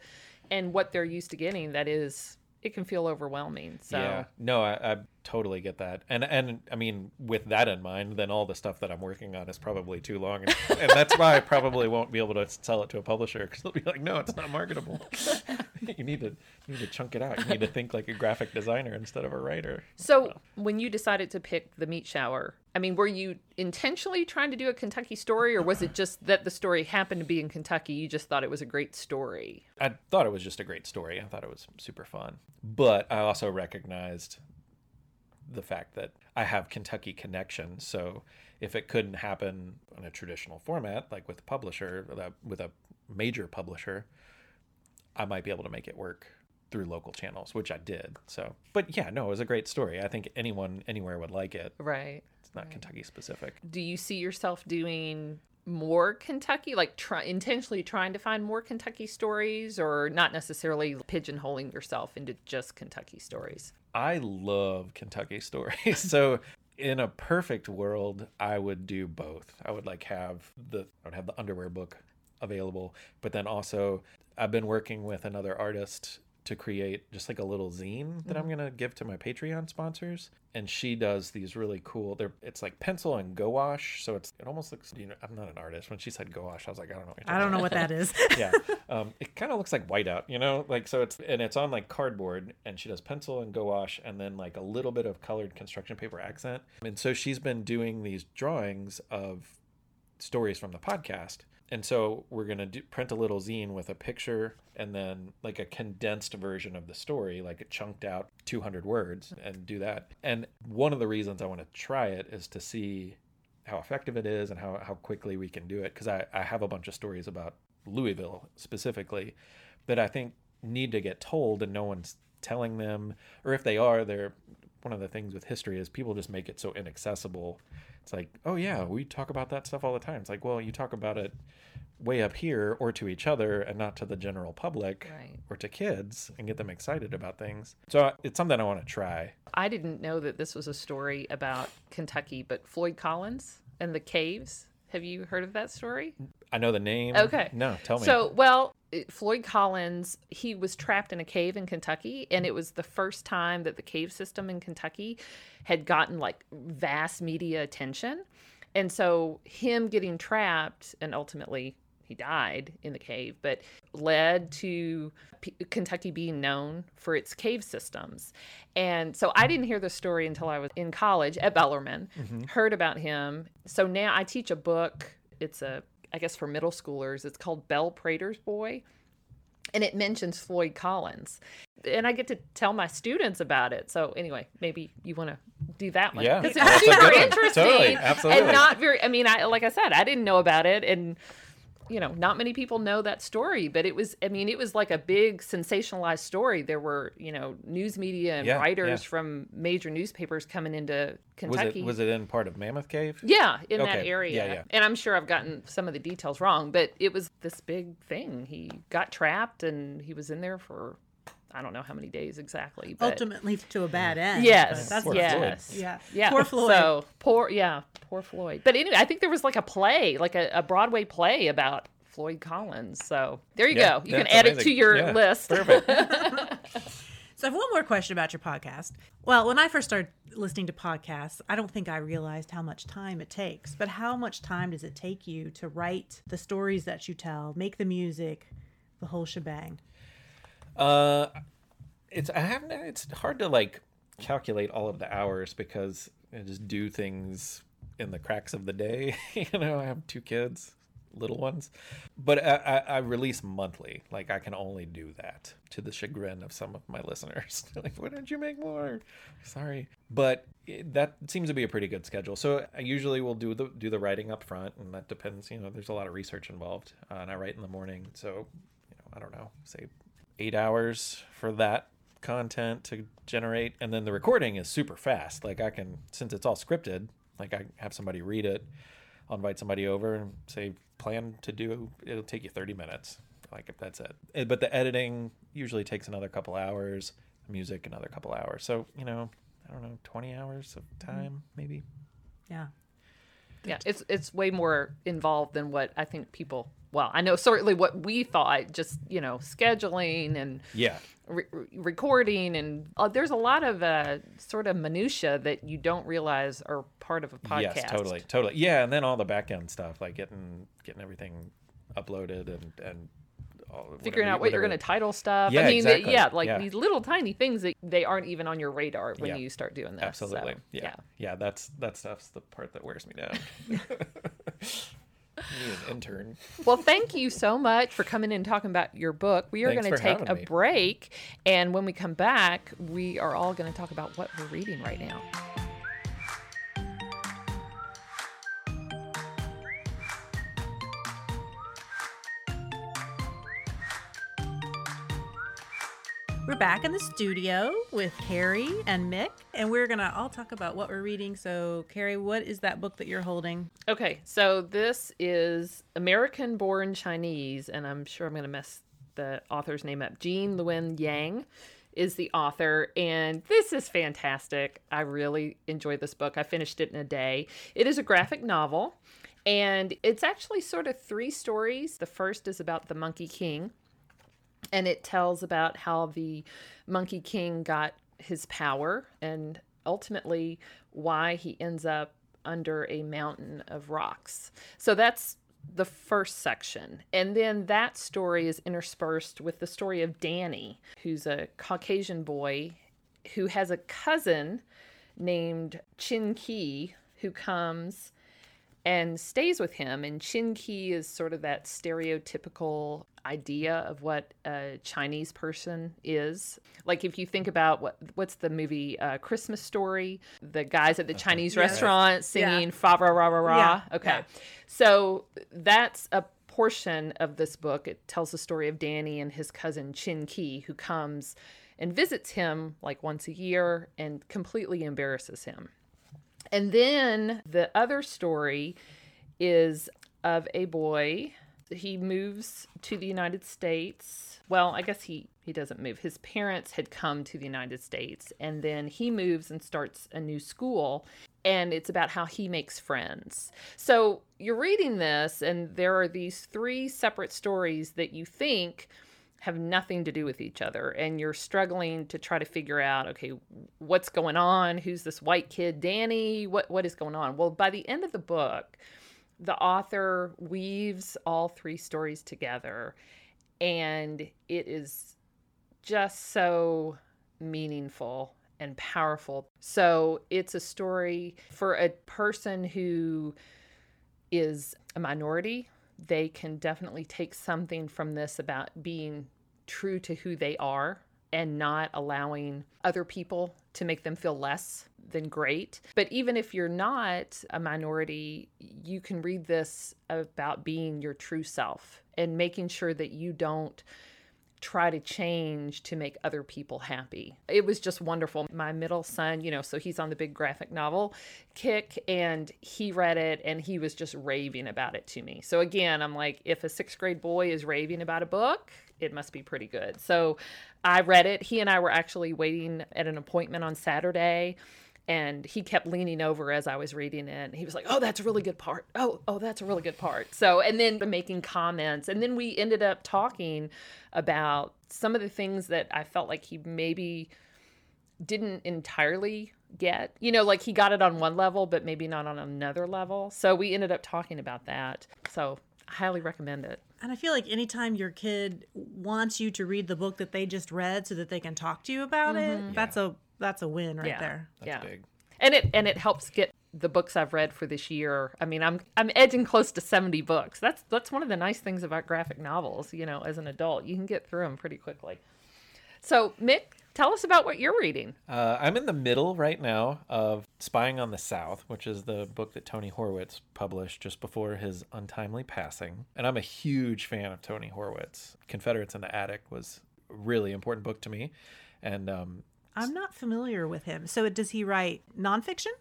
and what they're used to getting that is it can feel overwhelming so. Yeah. No I, I totally get that and and i mean with that in mind then all the stuff that i'm working on is probably too long and, and that's why i probably won't be able to sell it to a publisher because they'll be like no it's not marketable you need to you need to chunk it out you need to think like a graphic designer instead of a writer So when you decided to pick the meat shower, I mean, were you intentionally trying to do a Kentucky story, or was it just that the story happened to be in Kentucky? You just thought it was a great story. I thought it was just a great story. I thought it was super fun. But I also recognized the fact that I have Kentucky connection. So if it couldn't happen in a traditional format, like with a publisher, with a, major publisher, I might be able to make it work through local channels, which I did. So, but yeah, no, it was a great story. I think anyone anywhere would like it. Right. It's not Kentucky specific. Do you see yourself doing more Kentucky, like try, intentionally trying to find more Kentucky stories, or not necessarily pigeonholing yourself into just Kentucky stories? I love Kentucky stories. so in a perfect world, I would do both. I would like have the I would have the underwear book available, but then also I've been working with another artist to create just like a little zine that I'm gonna give to my Patreon sponsors. And she does these really cool. They're it's like pencil and gouache, so it's it almost looks. You know, I'm not an artist. When she said gouache, I was like, I don't know. What you're I don't know what that is. yeah, um, it kind of looks like whiteout, you know, like so it's and it's on like cardboard, and she does pencil and gouache, and then like a little bit of colored construction paper accent. And so she's been doing these drawings of stories from the podcast. And so we're going to print a little zine with a picture and then like a condensed version of the story, like a chunked out 200 words and do that. And one of the reasons I want to try it is to see how effective it is and how, how quickly we can do it. Because I, I have a bunch of stories about Louisville specifically that I think need to get told and no one's telling them. Or if they are, they're one of the things with history is people just make it so inaccessible. It's like, oh yeah, mm-hmm. we talk about that stuff all the time. It's like, well, you talk about it way up here or to each other and not to the general public Right. or to kids and get them excited about things. So it's something I want to try. I didn't know that this was a story about Kentucky, but Floyd Collins and the caves. Have you heard of that story? I know the name. Okay. No, tell me. So, well, Floyd Collins, he was trapped in a cave in Kentucky, and it was the first time that the cave system in Kentucky had gotten like vast media attention. And so, him getting trapped and ultimately he died in the cave, but led to P- Kentucky being known for its cave systems. And so I didn't hear the story until I was in college at Bellarmine, heard about him. So now I teach a book. It's a, I guess for middle schoolers, it's called Belle Prater's Boy. And it mentions Floyd Collins. And I get to tell my students about it. So anyway, maybe you want to do that one. Yeah, Because it's super interesting. Totally, absolutely. And not very, I mean, I, like I said, I didn't know about it. And you know, not many people know that story, but it was, I mean, it was like a big sensationalized story. There were, you know, news media and Yeah, writers yeah. from major newspapers coming into was Kentucky. it was it in part of Mammoth Cave? yeah, in that area. yeah, yeah. And I'm sure I've gotten some of the details wrong, but it was this big thing. He got trapped and he was in there for, I don't know how many days exactly. But Ultimately to a bad end. Yes, but That's Poor yes, Floyd. Yeah. yeah. Poor Floyd. So poor, yeah, poor Floyd. But anyway, I think there was like a play, like a, a Broadway play about Floyd Collins. So there you Yeah, go. You can that's add it to your Yeah, list. Perfect. So I have one more question about your podcast. Well, when I first started listening to podcasts, I don't think I realized how much time it takes. But how much time does it take you to write the stories that you tell, make the music, the whole shebang? Uh, it's I haven't. It's hard to like calculate all of the hours because I just do things in the cracks of the day. you know, I have two kids, little ones, but I, I, I release monthly. Like I can only do that to the chagrin of some of my listeners. Like, why don't you make more? Sorry, but it, that seems to be a pretty good schedule. So I usually will do the do the writing up front, and that depends. You know, there's a lot of research involved, uh, and I write in the morning. So you know, I don't know, say eight hours for that content to generate and then the recording is super fast. Like i can since it's all scripted like i have somebody read it i'll invite somebody over and say plan to do it'll take you 30 minutes like if that's it. But the editing usually takes another couple hours music another couple hours. So you know i don't know 20 hours of time maybe? Yeah. Yeah, it's it's way more involved than what I think people. Well, I know certainly what we thought. Just you know, scheduling and yeah re- re- recording, and uh, there's a lot of uh, sort of minutia that you don't realize are part of a podcast. Yes, totally, totally. Yeah, and then all the back end stuff, like getting getting everything uploaded and and all, Figuring whatever- out what you're going to title stuff. Yeah, I mean, exactly. yeah, like Yeah. these little tiny things that they aren't even on your radar when Yeah. you start doing this. so, Absolutely. yeah. yeah. that's that stuff's the part that wears me down. Need an intern. Well, thank you so much for coming in and talking about your book. We are going to take a me. break. And when we come back, we are all going to talk about what we're reading right now. We're back in the studio with Carrie and Mick, and we're going to all talk about what we're reading. So, Carrie, what is that book that you're holding? Okay, so this is American Born Chinese, and I'm sure I'm going to mess the author's name up. Gene Luen Yang is the author, and this is fantastic. I really enjoyed this book. I finished it in a day. It is a graphic novel, and it's actually sort of three stories. The first is about the Monkey King. And it tells about how the Monkey King got his power and ultimately why he ends up under a mountain of rocks. So that's the first section. And then that story is interspersed with the story of Danny, who's a Caucasian boy who has a cousin named Chin-Kee who comes and stays with him. And Chin-Kee is sort of that stereotypical idea of what a Chinese person is. Like if you think about what what's the movie uh, Christmas Story, the guys at the Chinese Yes. restaurant singing Yeah. fa ra ra ra ra. Yeah. Okay, Yeah. so that's a portion of this book. It tells the story of Danny and his cousin Chin-Kee, who comes and visits him like once a year and completely embarrasses him. And then the other story is of a boy. He moves to the United States. Well, I guess he he doesn't move. His parents had come to the United States and then he moves and starts a new school and it's about how he makes friends. So, you're reading this and there are these three separate stories that you think have nothing to do with each other and you're struggling to try to figure out okay what's going on? Who's this white kid? Danny? What what is going on? Well by the end of the book the author weaves all three stories together and it is just so meaningful and powerful. So it's a story for a person who is a minority they can definitely take something from this about being true to who they are and not allowing other people to make them feel less than great. But even if you're not a minority, you can read this about being your true self and making sure that you don't try to change to make other people happy. It was just wonderful. My middle son, you know, so he's on the big graphic novel kick and he read it and he was just raving about it to me. So again, I'm like, if a sixth grade boy is raving about a book, it must be pretty good. So I read it. He and I were actually waiting at an appointment on Saturday and he kept leaning over as I was reading it. He was like, "Oh, that's a really good part. Oh, oh, that's a really good part." So, and then making comments, and then we ended up talking about some of the things that I felt like he maybe didn't entirely get. You know, like he got it on one level, but maybe not on another level. So we ended up talking about that. So, I highly recommend it. And I feel like anytime your kid wants you to read the book that they just read so that they can talk to you about it, mm-hmm. that's a that's a win right Yeah. there. That's yeah. big. and it and it helps get the books I've read for this year. I mean, I'm I'm edging close to 70 books. That's that's one of the nice things about graphic novels, you know, as an adult. You can get through them pretty quickly. So, Mick, tell us about what you're reading. Uh, I'm in the middle right now of Spying on the South, which is the book that Tony Horwitz published just before his untimely passing. And I'm a huge fan of Tony Horwitz. Confederates in the Attic was a really important book to me. And um, I'm not familiar with him. So does he write nonfiction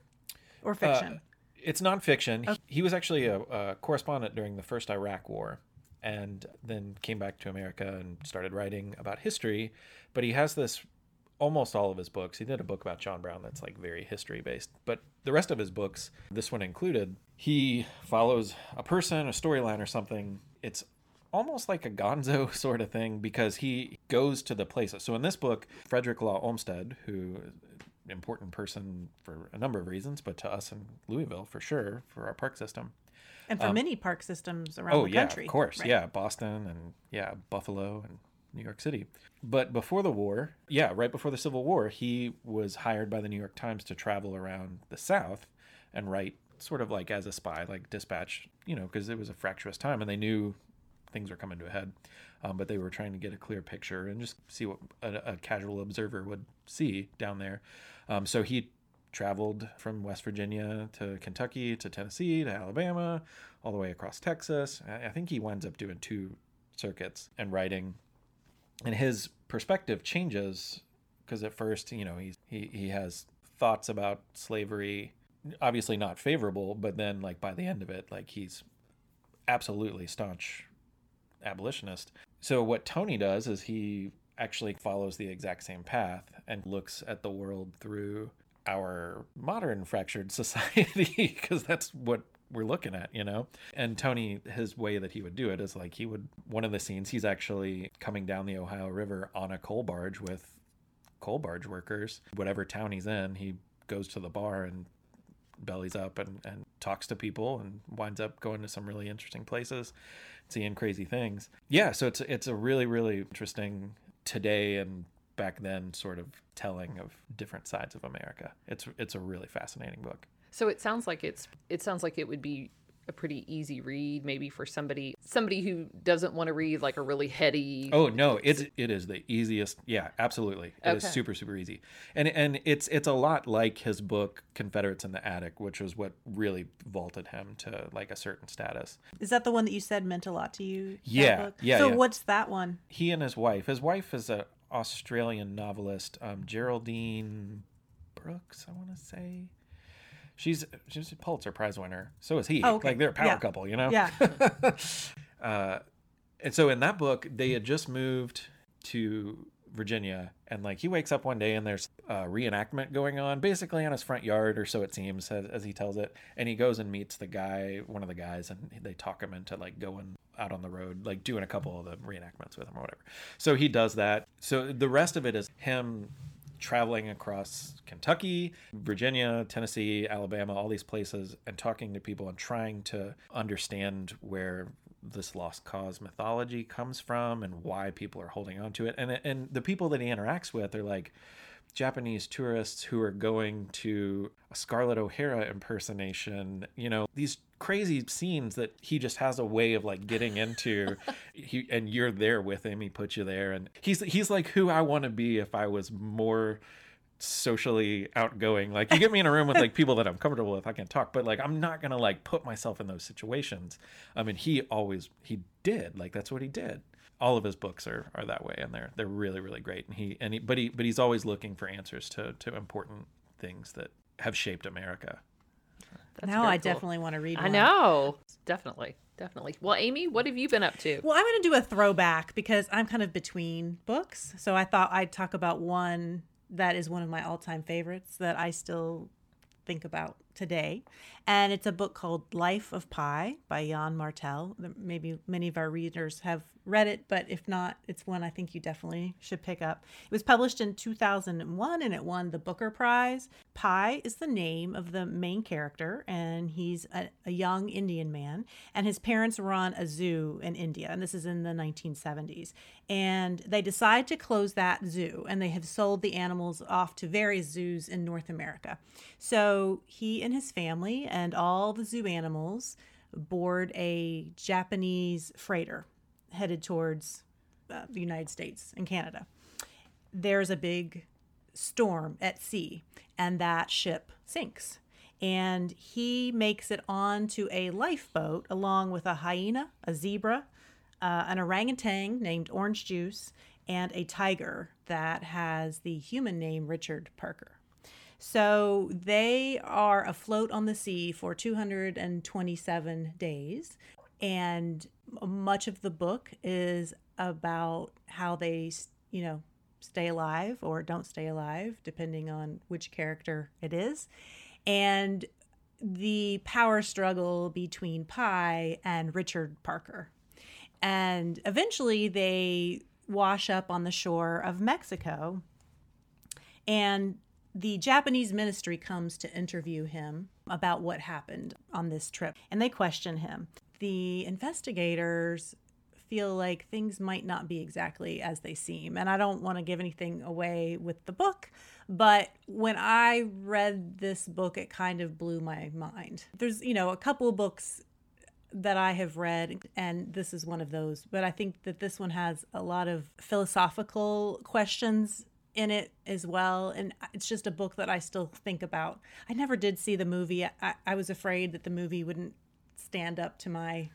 or uh, fiction? it's nonfiction. He, he was actually a, a correspondent during the first Iraq War and then came back to America and started writing about history. But he has this almost all of his books. He did a book about John Brown that's like very history based. But the rest of his books, this one included, he follows a person, a storyline, or something. It's almost like a gonzo sort of thing because he goes to the places. So in this book, Frederick Law Olmsted, who important person for a number of reasons, but to us in Louisville for sure for our park system. and for many park systems around um, Oh the yeah, country. of course, Right. yeah, Boston and yeah, Buffalo and New York City. But before the war, yeah, right before the Civil War, he was hired by the New York Times to travel around the South and write sort of like as a spy, like dispatch, you know, because it was a fractious time and they knew things were coming to a head. Um, but they were trying to get a clear picture and just see what a, a casual observer would see down there. Um, so he traveled from West Virginia to Kentucky to Tennessee to Alabama, all the way across Texas. I I think he winds up doing two circuits and writing. And his perspective changes because at first, you know, he's, he he has thoughts about slavery, obviously not favorable, but then like by the end of it, like he's absolutely staunch abolitionist. So what Tony does is he actually follows the exact same path and looks at the world through our modern fractured society because that's what we're looking at, you know? And Tony, his way that he would do it is like he would, one of the scenes, he's actually coming down the Ohio River on a coal barge with coal barge workers. Whatever town he's in, he goes to the bar and bellies up and, and talks to people and winds up going to some really interesting places, seeing crazy things. Yeah, so it's it's a really, really interesting today and back then sort of telling of different sides of America. It's it's a really fascinating book. So it sounds like it's it sounds like it would be a pretty easy read maybe for somebody somebody who doesn't want to read like a really heady Oh no, it's it is the easiest. Yeah, absolutely. It is Okay. super super easy. And and it's it's a lot like his book Confederates in the Attic, which was what really vaulted him to like a certain status. Is that the one that you said meant a lot to you? Yeah, yeah, So yeah. what's that one? He and his wife. His wife is a Australian novelist, um, Geraldine Brooks, I want to say. She's she's a Pulitzer Prize winner. So is he. Oh, okay. Like they're a power Yeah. couple, you know? Yeah. uh, and so in that book, they had just moved to Virginia, and like he wakes up one day and there's a reenactment going on, basically on his front yard, or so it seems, as, as he tells it. And he goes and meets the guy, one of the guys, and they talk him into like going out on the road, like doing a couple of the reenactments with him or whatever. So he does that. So the rest of it is him traveling across Kentucky, Virginia, Tennessee, Alabama, all these places, and talking to people and trying to understand where this lost cause mythology comes from and why people are holding on to it. And and the people that he interacts with are like Japanese tourists who are going to a Scarlett O'Hara impersonation, you know, these crazy scenes that he just has a way of like getting into. He, and you're there with him. He puts you there. And he's he's like who I want to be if I was more socially outgoing. Like you get me in a room with like people that I'm comfortable with I can talk. But like I'm not going to like put myself in those situations. I mean he always he did. Like that's what he did. All of his books are, are that way and they're they're really really great. And he and he but he but he's always looking for answers to to important things that have shaped America That's now I cool. definitely want to read I one. know. Definitely. Definitely. Well, Amy, what have you been up to? Well, I'm going to do a throwback because I'm kind of between books. So I thought I'd talk about one that is one of my all time favorites that I still think about today. And it's a book called Life of Pi by Yann Martel. Maybe many of our readers have read it, but if not, it's one I think you definitely should pick up. It was published in 2001 and it won the Booker Prize. Pi is the name of the main character, and he's a, a young Indian man, and his parents run a zoo in India, and this is in the 1970s. And they decide to close that zoo, and they have sold the animals off to various zoos in North America. So he and his family and all the zoo animals board a Japanese freighter headed towards uh, the United States and Canada. There's a big storm at sea, and that ship sinks. And he makes it onto a lifeboat along with a hyena, a zebra, uh, an orangutan named Orange Juice, and a tiger that has the human name Richard Parker. So they are afloat on the sea for 227 days. And much of the book is about how they, you know, stay alive or don't stay alive, depending on which character it is. And the power struggle between Pi and Richard Parker. And eventually they wash up on the shore of Mexico. And the Japanese ministry comes to interview him about what happened on this trip, and they question him. The investigators feel like things might not be exactly as they seem, and I don't want to give anything away with the book, but when I read this book, it kind of blew my mind. There's, you know, a couple books that I have read, and this is one of those. But I think that this one has a lot of philosophical questions in it as well. And it's just a book that I still think about. I never did see the movie. I, I was afraid that the movie wouldn't stand up to my.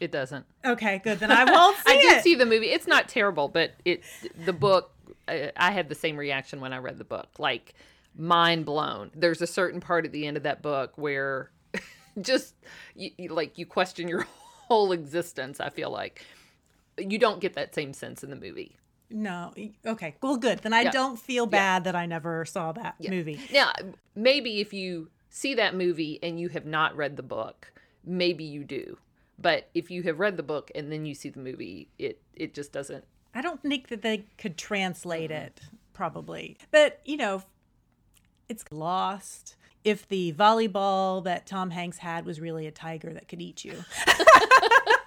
It doesn't. Okay, good. Then I won't see I did it. see the movie. It's not terrible, but it the book. I, I had the same reaction when I read the book. Like mind blown. There's a certain part at the end of that book where just you, you- like you question your whole existence. I feel like you don't get that same sense in the movie. No. Okay. Well, good. Then I Yeah. don't feel bad that I never saw that movie. Now, maybe if you see that movie and you have not read the book, maybe you do. But if you have read the book and then you see the movie, it it just doesn't. I don't think that they could translate mm-hmm. it, probably. But, you know, it's lost. If the volleyball that Tom Hanks had was really a tiger that could eat you.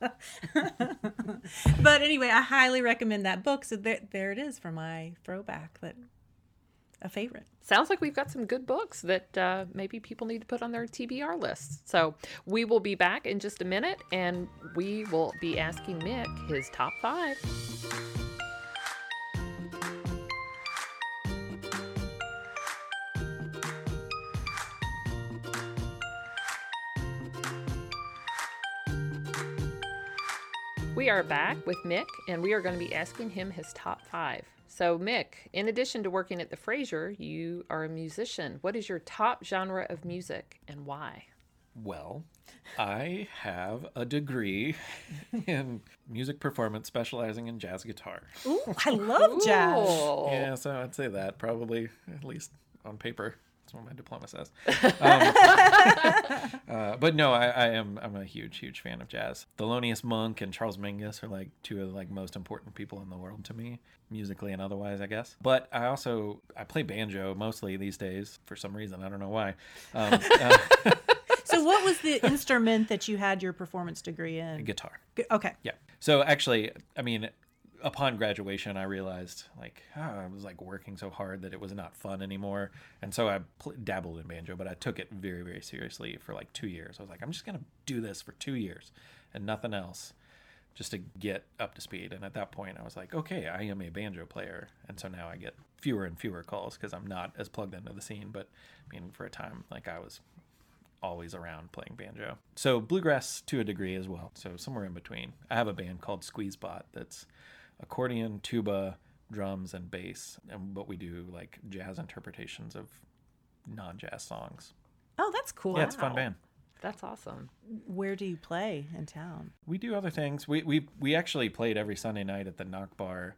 but anyway, I highly recommend that book. So there, there it is for my throwback that a favorite. Sounds like we've got some good books that uh, maybe people need to put on their TBR lists. So we will be back in just a minute and we will be asking Mick his top five. We are back with Mick, and we are going to be asking him his top five. So, Mick, in addition to working at the Frazier, you are a musician. What is your top genre of music and why? Well, I have a degree in music performance specializing in jazz guitar. Ooh, I love jazz. Yeah, so I'd say that probably, at least on paper. That's what my diploma says. Um, uh, but no, I, I am I'm a huge, huge fan of jazz. Thelonious Monk and Charles Mingus are like two of the like most important people in the world to me, musically and otherwise, I guess. But I also I play banjo mostly these days for some reason. I don't know why. Um, uh, So, what was the instrument that you had your performance degree in? guitar. Okay. Yeah. So actually, I mean, upon graduation, I realized like oh, I was like working so hard that it was not fun anymore, and so I pl- dabbled in banjo, but I took it very, very seriously for like two years. I was like, I'm just gonna do this for two years and nothing else, just to get up to speed. And at that point, I was like, okay, I am a banjo player, and so now I get fewer and fewer calls because I'm not as plugged into the scene. But I mean, for a time, like I was always around playing banjo. So bluegrass to a degree as well. So somewhere in between. I have a band called Squeezebot that's accordion, tuba, drums, and bass. And but we do like jazz interpretations of non-jazz songs. Oh, that's cool. Yeah, it's a fun band. That's awesome. Where do you play in town? We do other things. We we we actually played every Sunday night at the Nach Bar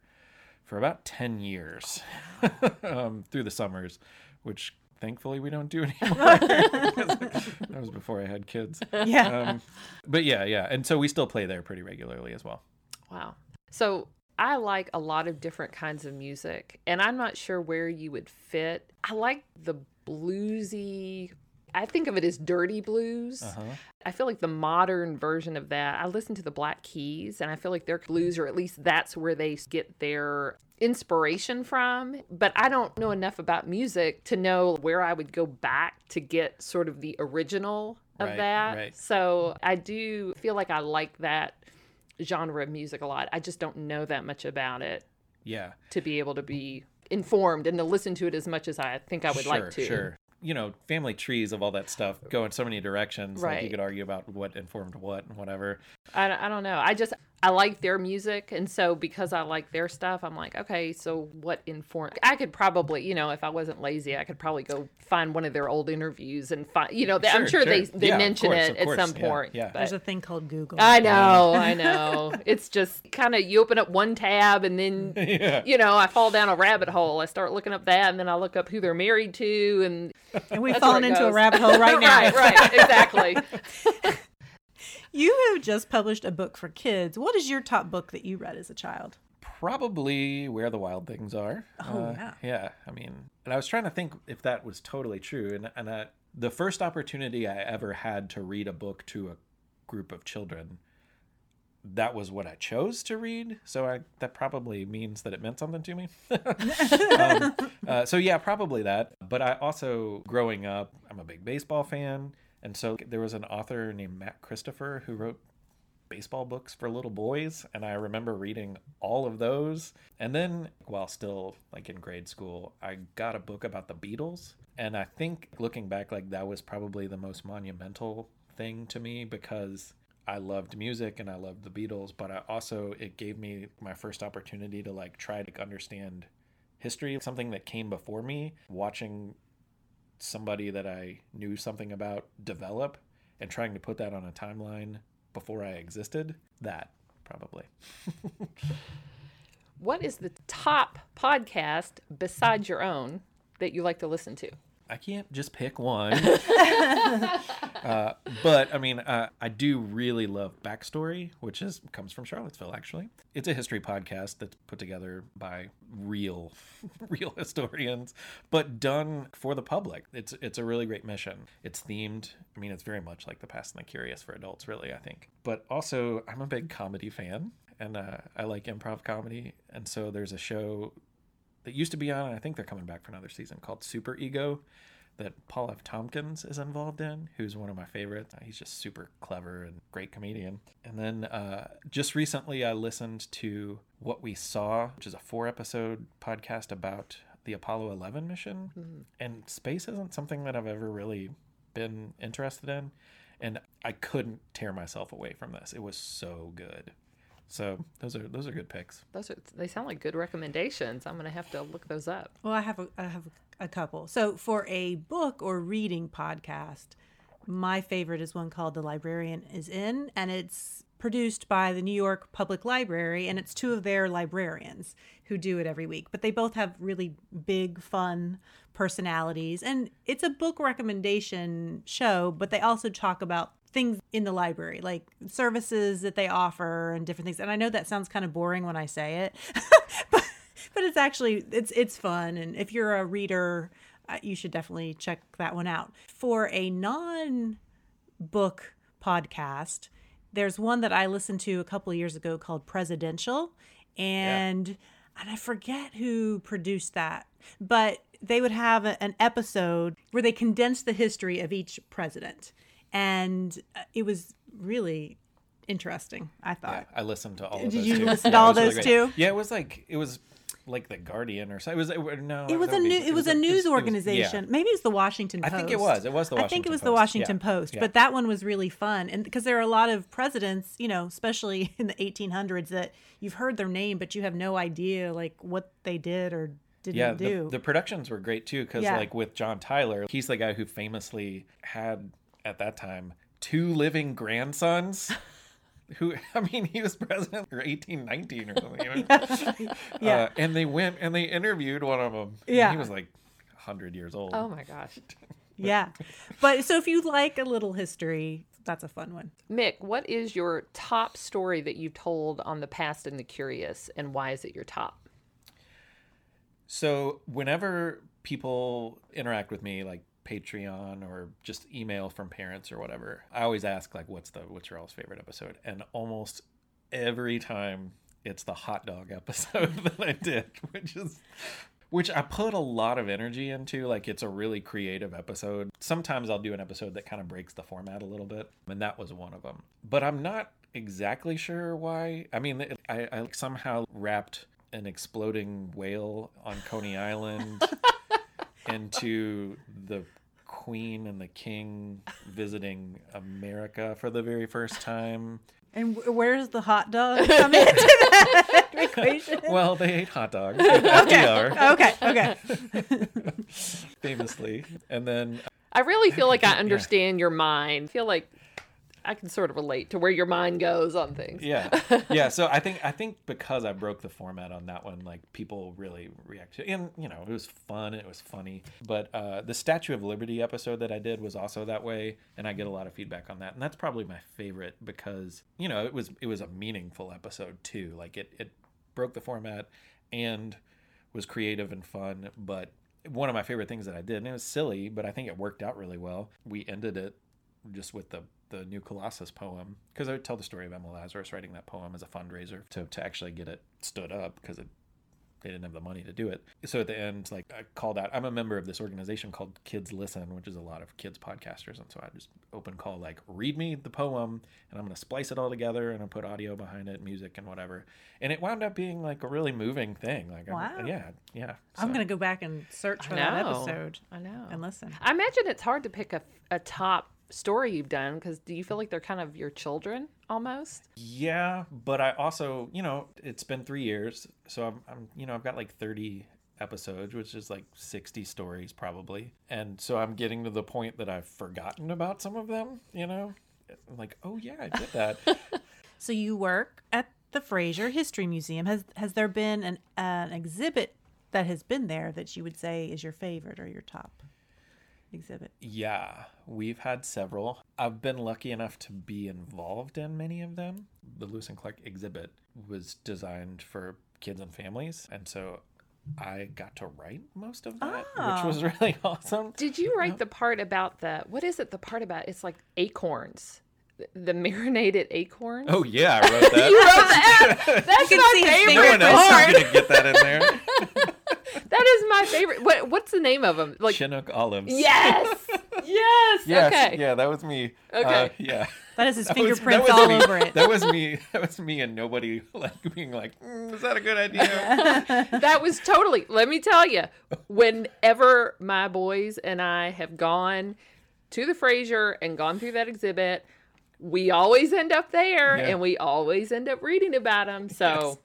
for about ten years um, through the summers, which thankfully we don't do anymore. that was before I had kids. Yeah. Um, but yeah, yeah, and so we still play there pretty regularly as well. Wow. So I like a lot of different kinds of music, and I'm not sure where you would fit. I like the bluesy. I think of it as dirty blues. Uh-huh. I feel like the modern version of that. I listen to the Black Keys, and I feel like their blues, or at least that's where they get their inspiration from. But I don't know enough about music to know where I would go back to get sort of the original of Right, that. right. So I do feel like I like that genre of music a lot. I just don't know that much about it Yeah. to be able to be informed and to listen to it as much as I think I would sure, like to. Sure. You know, family trees of all that stuff go in so many directions. Like you could argue about what informed what and whatever. I, I don't know. I just I like their music, and so because I like their stuff, I'm like, okay, so what informed? I could probably, you know, if I wasn't lazy, I could probably go find one of their old interviews and find, you know, they, I'm Sure, sure, they they Yeah, mention course, it at course. some Yeah, point. yeah. but- There's a thing called Google. I know, I know. It's just kind of you open up one tab and then Yeah. you know I fall down a rabbit hole. I start looking up that and then I look up who they're married to and and we've fallen it into a rabbit hole right now. right, right, exactly. You have just published a book for kids. What is your top book that you read as a child? Probably where the wild things are. Oh, Uh, yeah. Yeah. I mean, and I was trying to think if that was totally true. And and I, the first opportunity I ever had to read a book to a group of children, that was what I chose to read. So I that probably means that it meant something to me. um, uh, so yeah, probably that. But I also, growing up, I'm a big baseball fan, and so there was an author named Matt Christopher who wrote baseball books for little boys and i remember reading all of those. And then while still like in grade school i got a book about the beatles. And i think looking back like that was probably the most monumental thing to me because i loved music and i loved the beatles but i also it gave me my first opportunity to like try to understand history something that came before me watching somebody that i knew something about develop and trying to put that on a timeline before I existed, that probably. What is the top podcast besides your own that you like to listen to? I can't just pick one. uh, but I mean, uh, I do really love Backstory, which is comes from Charlottesville. Actually, it's a history podcast that's put together by real, real historians, but done for the public. It's it's a really great mission. It's themed. I mean, it's very much like The Past and the Curious for adults, really. I think. But also, I'm a big comedy fan, and uh, I like improv comedy, and so there's a show that used to be on, and I think they're coming back for another season called Super Ego that Paul F. Tompkins is involved in, who's one of my favorites. He's just super clever and great comedian. And then uh, just recently, I listened to What We Saw, which is a four episode podcast about the Apollo 11 mission. Mm-hmm. And space isn't something that I've ever really been interested in. And I couldn't tear myself away from this. It was so good. So those are those are good picks. Those are they sound like good recommendations. I'm gonna have to look those up. Well, I have a, I have a couple. So for a book or reading podcast, my favorite is one called The Librarian is In, and it's produced by the New York Public Library, and it's two of their librarians who do it every week. But they both have really big, fun personalities, and it's a book recommendation show. But they also talk about things in the library, like services that they offer and different things. And I know that sounds kind of boring when I say it, but but it's actually it's it's fun. And if you're a reader, uh, you should definitely check that one out. For a non book podcast, there's one that I listened to a couple years ago called Presidential, and yeah. and I forget who produced that, but they would have a, an episode where they condensed the history of each president and uh, it was really interesting. I thought. Yeah, I listened to all. Did of those you too. listen to all those really too? Yeah, it was like it was like the Guardian or something. It was it, no. It was a new. It was a news organization. yeah. Maybe it was the Washington Post. I think it was. It was the. Washington I think it was Post. the Washington yeah. Post. But that one was really fun, and because there are a lot of presidents, you know, especially in the 1800s, that you've heard their name, but you have no idea like what they did or didn't yeah, do. The, the productions were great too because Yeah. like with John Tyler, he's the guy who famously had at that time two living grandsons. Who I mean, he was president for eighteen nineteen or something. You know? Yeah. Uh, and they went and they interviewed one of them. Yeah. he was like hundred years old. Oh my gosh. yeah, but so if you like a little history, that's a fun one. Mick, what is your top story that you've told on the past and the curious, and why is it your top? So whenever people interact with me, like Patreon or just email from parents or whatever, I always ask like, "What's the what's your all's favorite episode?" And almost every time it's the hot dog episode that I did, which is which I put a lot of energy into. Like it's a really creative episode. Sometimes I'll do an episode that kind of breaks the format a little bit, and that was one of them. But I'm not exactly sure why. I mean, I, I somehow wrapped an exploding whale on Coney Island into the queen and the king visiting America for the very first time. And wh- where's the hot dog come into that equation? Well, they ate hot dogs. FDR, Okay, okay. famously. And then I really feel like I Yeah. understand your mind. I feel like I can sort of relate to where your mind goes on things. yeah. Yeah so i think i think because i broke the format on that one like people really reacted and you know it was fun it was funny. But uh the statue of liberty episode that i did was also that way and i get a lot of feedback on that. And that's probably my favorite because you know it was it was a meaningful episode too. Like it it broke the format and was creative and fun. But one of my favorite things that i did and it was silly but i think it worked out really well. We ended it just with the the new Colossus poem because I would tell the story of Emma Lazarus writing that poem as a fundraiser to, to actually get it stood up because it they didn't have the money to do it. So at the end, like I called out, I'm a member of this organization called Kids Listen, which is a lot of kids podcasters, and so I just open call like read me the poem, and I'm gonna splice it all together and I put audio behind it, music and whatever, and it wound up being like a really moving thing. Like I'm- Wow. yeah, yeah. I'm gonna go back and search for that episode I know. and listen. I imagine it's hard to pick a, a top story you've done because do you feel like they're kind of your children almost? Yeah, but I also, you know, it's been three years, so I'm, I'm, you know, I've got like 30 episodes, which is like 60 stories probably, and so I'm getting to the point that I've forgotten about some of them. You know, I'm like, oh yeah, I did that. So you work at the Frazier History Museum. Has has there been an an exhibit that has been there that you would say is your favorite or your top? Exhibit? Yeah, we've had several. I've been lucky enough to be involved in many of them. The Lewis and Clark exhibit was designed for kids and families, and so I got to write most of that, which was ah. really awesome. Did you write the part about the what is it? The part about it's like acorns, the, the marinated acorns. Oh yeah, I wrote that. You wrote that? That's can my see his favorite no one else part. is gonna get that in there. That is my favorite. What what's the name of them? Like Chinook olives. yes, yes. Yes, okay. yeah, that was me. Okay. Uh, yeah. That is his That was- fingerprints that was all me. over it. That was me. That was me, and nobody like being like, "Mm, "Is that a good idea?" that was totally let me tell you whenever my boys and i have gone to the frazier and gone through that exhibit we always end up there Yeah. and we always end up reading about them so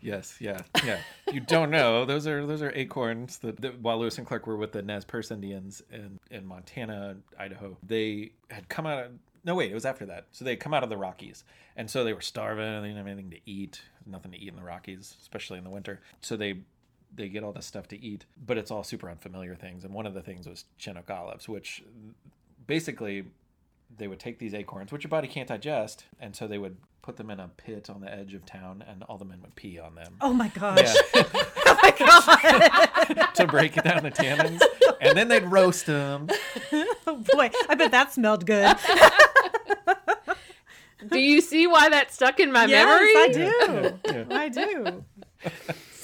yes, yeah, yeah. You don't know those are those are acorns. That, that while Lewis and Clark were with the Nez Perce Indians in in Montana, Idaho, they had come out of. No, wait, it was after that. So they had come out of the Rockies, and so they were starving. They didn't have anything to eat. Nothing to eat in the Rockies, especially in the winter. So they they get all this stuff to eat, but it's all super unfamiliar things. And one of the things was Chinook olives, which basically they would take these acorns, which your body can't digest, and so they would put them in a pit on the edge of town, and all the men would pee on them. Oh my gosh. Yeah, Oh my god. to break down the tannins, and then they'd roast them. oh boy. I bet that smelled good. do you see why that stuck in my yes, memory I do. Yeah. I do.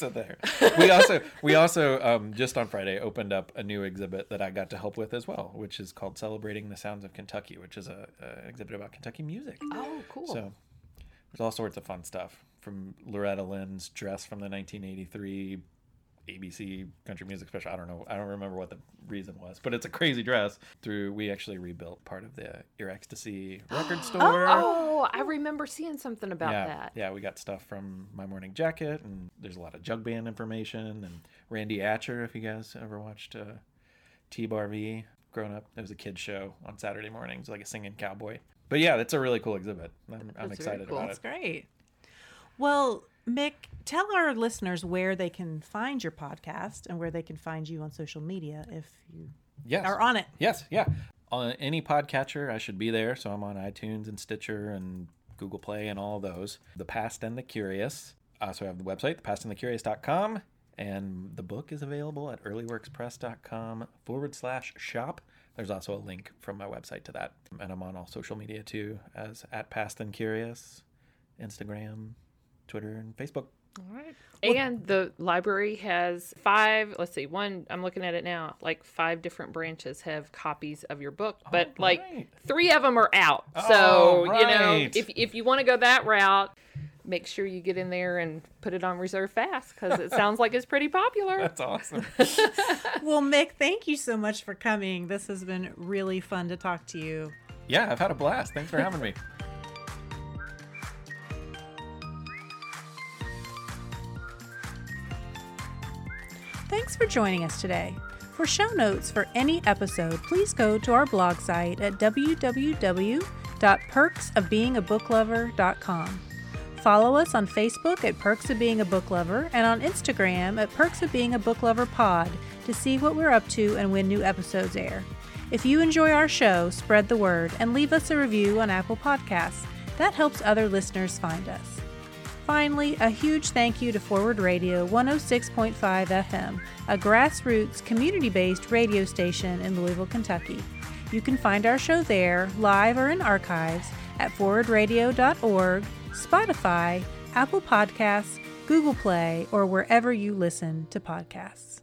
So there. We also we also um, just on Friday opened up a new exhibit that I got to help with as well, which is called "Celebrating the Sounds of Kentucky," which is a, a exhibit about Kentucky music. oh cool So there's all sorts of fun stuff from Loretta Lynn's dress from the 1983 ABC country music special. I don't know. I don't remember what the reason was, but it's a crazy dress. Through we actually rebuilt part of the Ear X-tacy record store. oh i remember seeing something about yeah, that yeah, we got stuff from My Morning Jacket, and there's a lot of jug band information, and Randy Atcher. If you guys ever watched uh, T Bar V growing up, it was a kids show on Saturday mornings, like a singing cowboy. But yeah, that's a really cool exhibit. I'm, I'm That's very excited cool. about That's great. Well, Mick, tell our listeners where they can find your podcast and where they can find you on social media if you Yes. are on it. Yes, yeah. On any podcatcher, I should be there. So I'm on iTunes and Stitcher and Google Play and all those. The Past and the Curious. Uh, I also have the website, thepastandthecurious.com. And the book is available at earlyworkspress.com forward slash shop. There's also a link from my website to that. And I'm on all social media too, as at Past and Curious, Instagram, Twitter, and Facebook. All right. And the library has five, let's see, one, I'm looking at it now, like five different branches have copies of your book, but like three of them are out. Oh, So, you know, if, if you want to go that route, make sure you get in there and put it on reserve fast because it sounds like it's pretty popular. That's awesome. Well, Mick, thank you so much for coming. This has been really fun to talk to you. yeah, I've had a blast. Thanks for having me. Thanks for joining us today. For show notes for any episode, please go to our blog site at www.perksofbeingabooklover.com. Follow us on Facebook at Perks of Being a Book Lover and on Instagram at Perks of Being a Book Lover Pod to see what we're up to and when new episodes air. If you enjoy our show, spread the word and leave us a review on Apple Podcasts. That helps other listeners find us. Finally, a huge thank you to Forward Radio 106.5 FM, a grassroots, community based radio station in Louisville, Kentucky. You can find our show there, live or in archives, at forwardradio.org, Spotify, Apple Podcasts, Google Play, or wherever you listen to podcasts.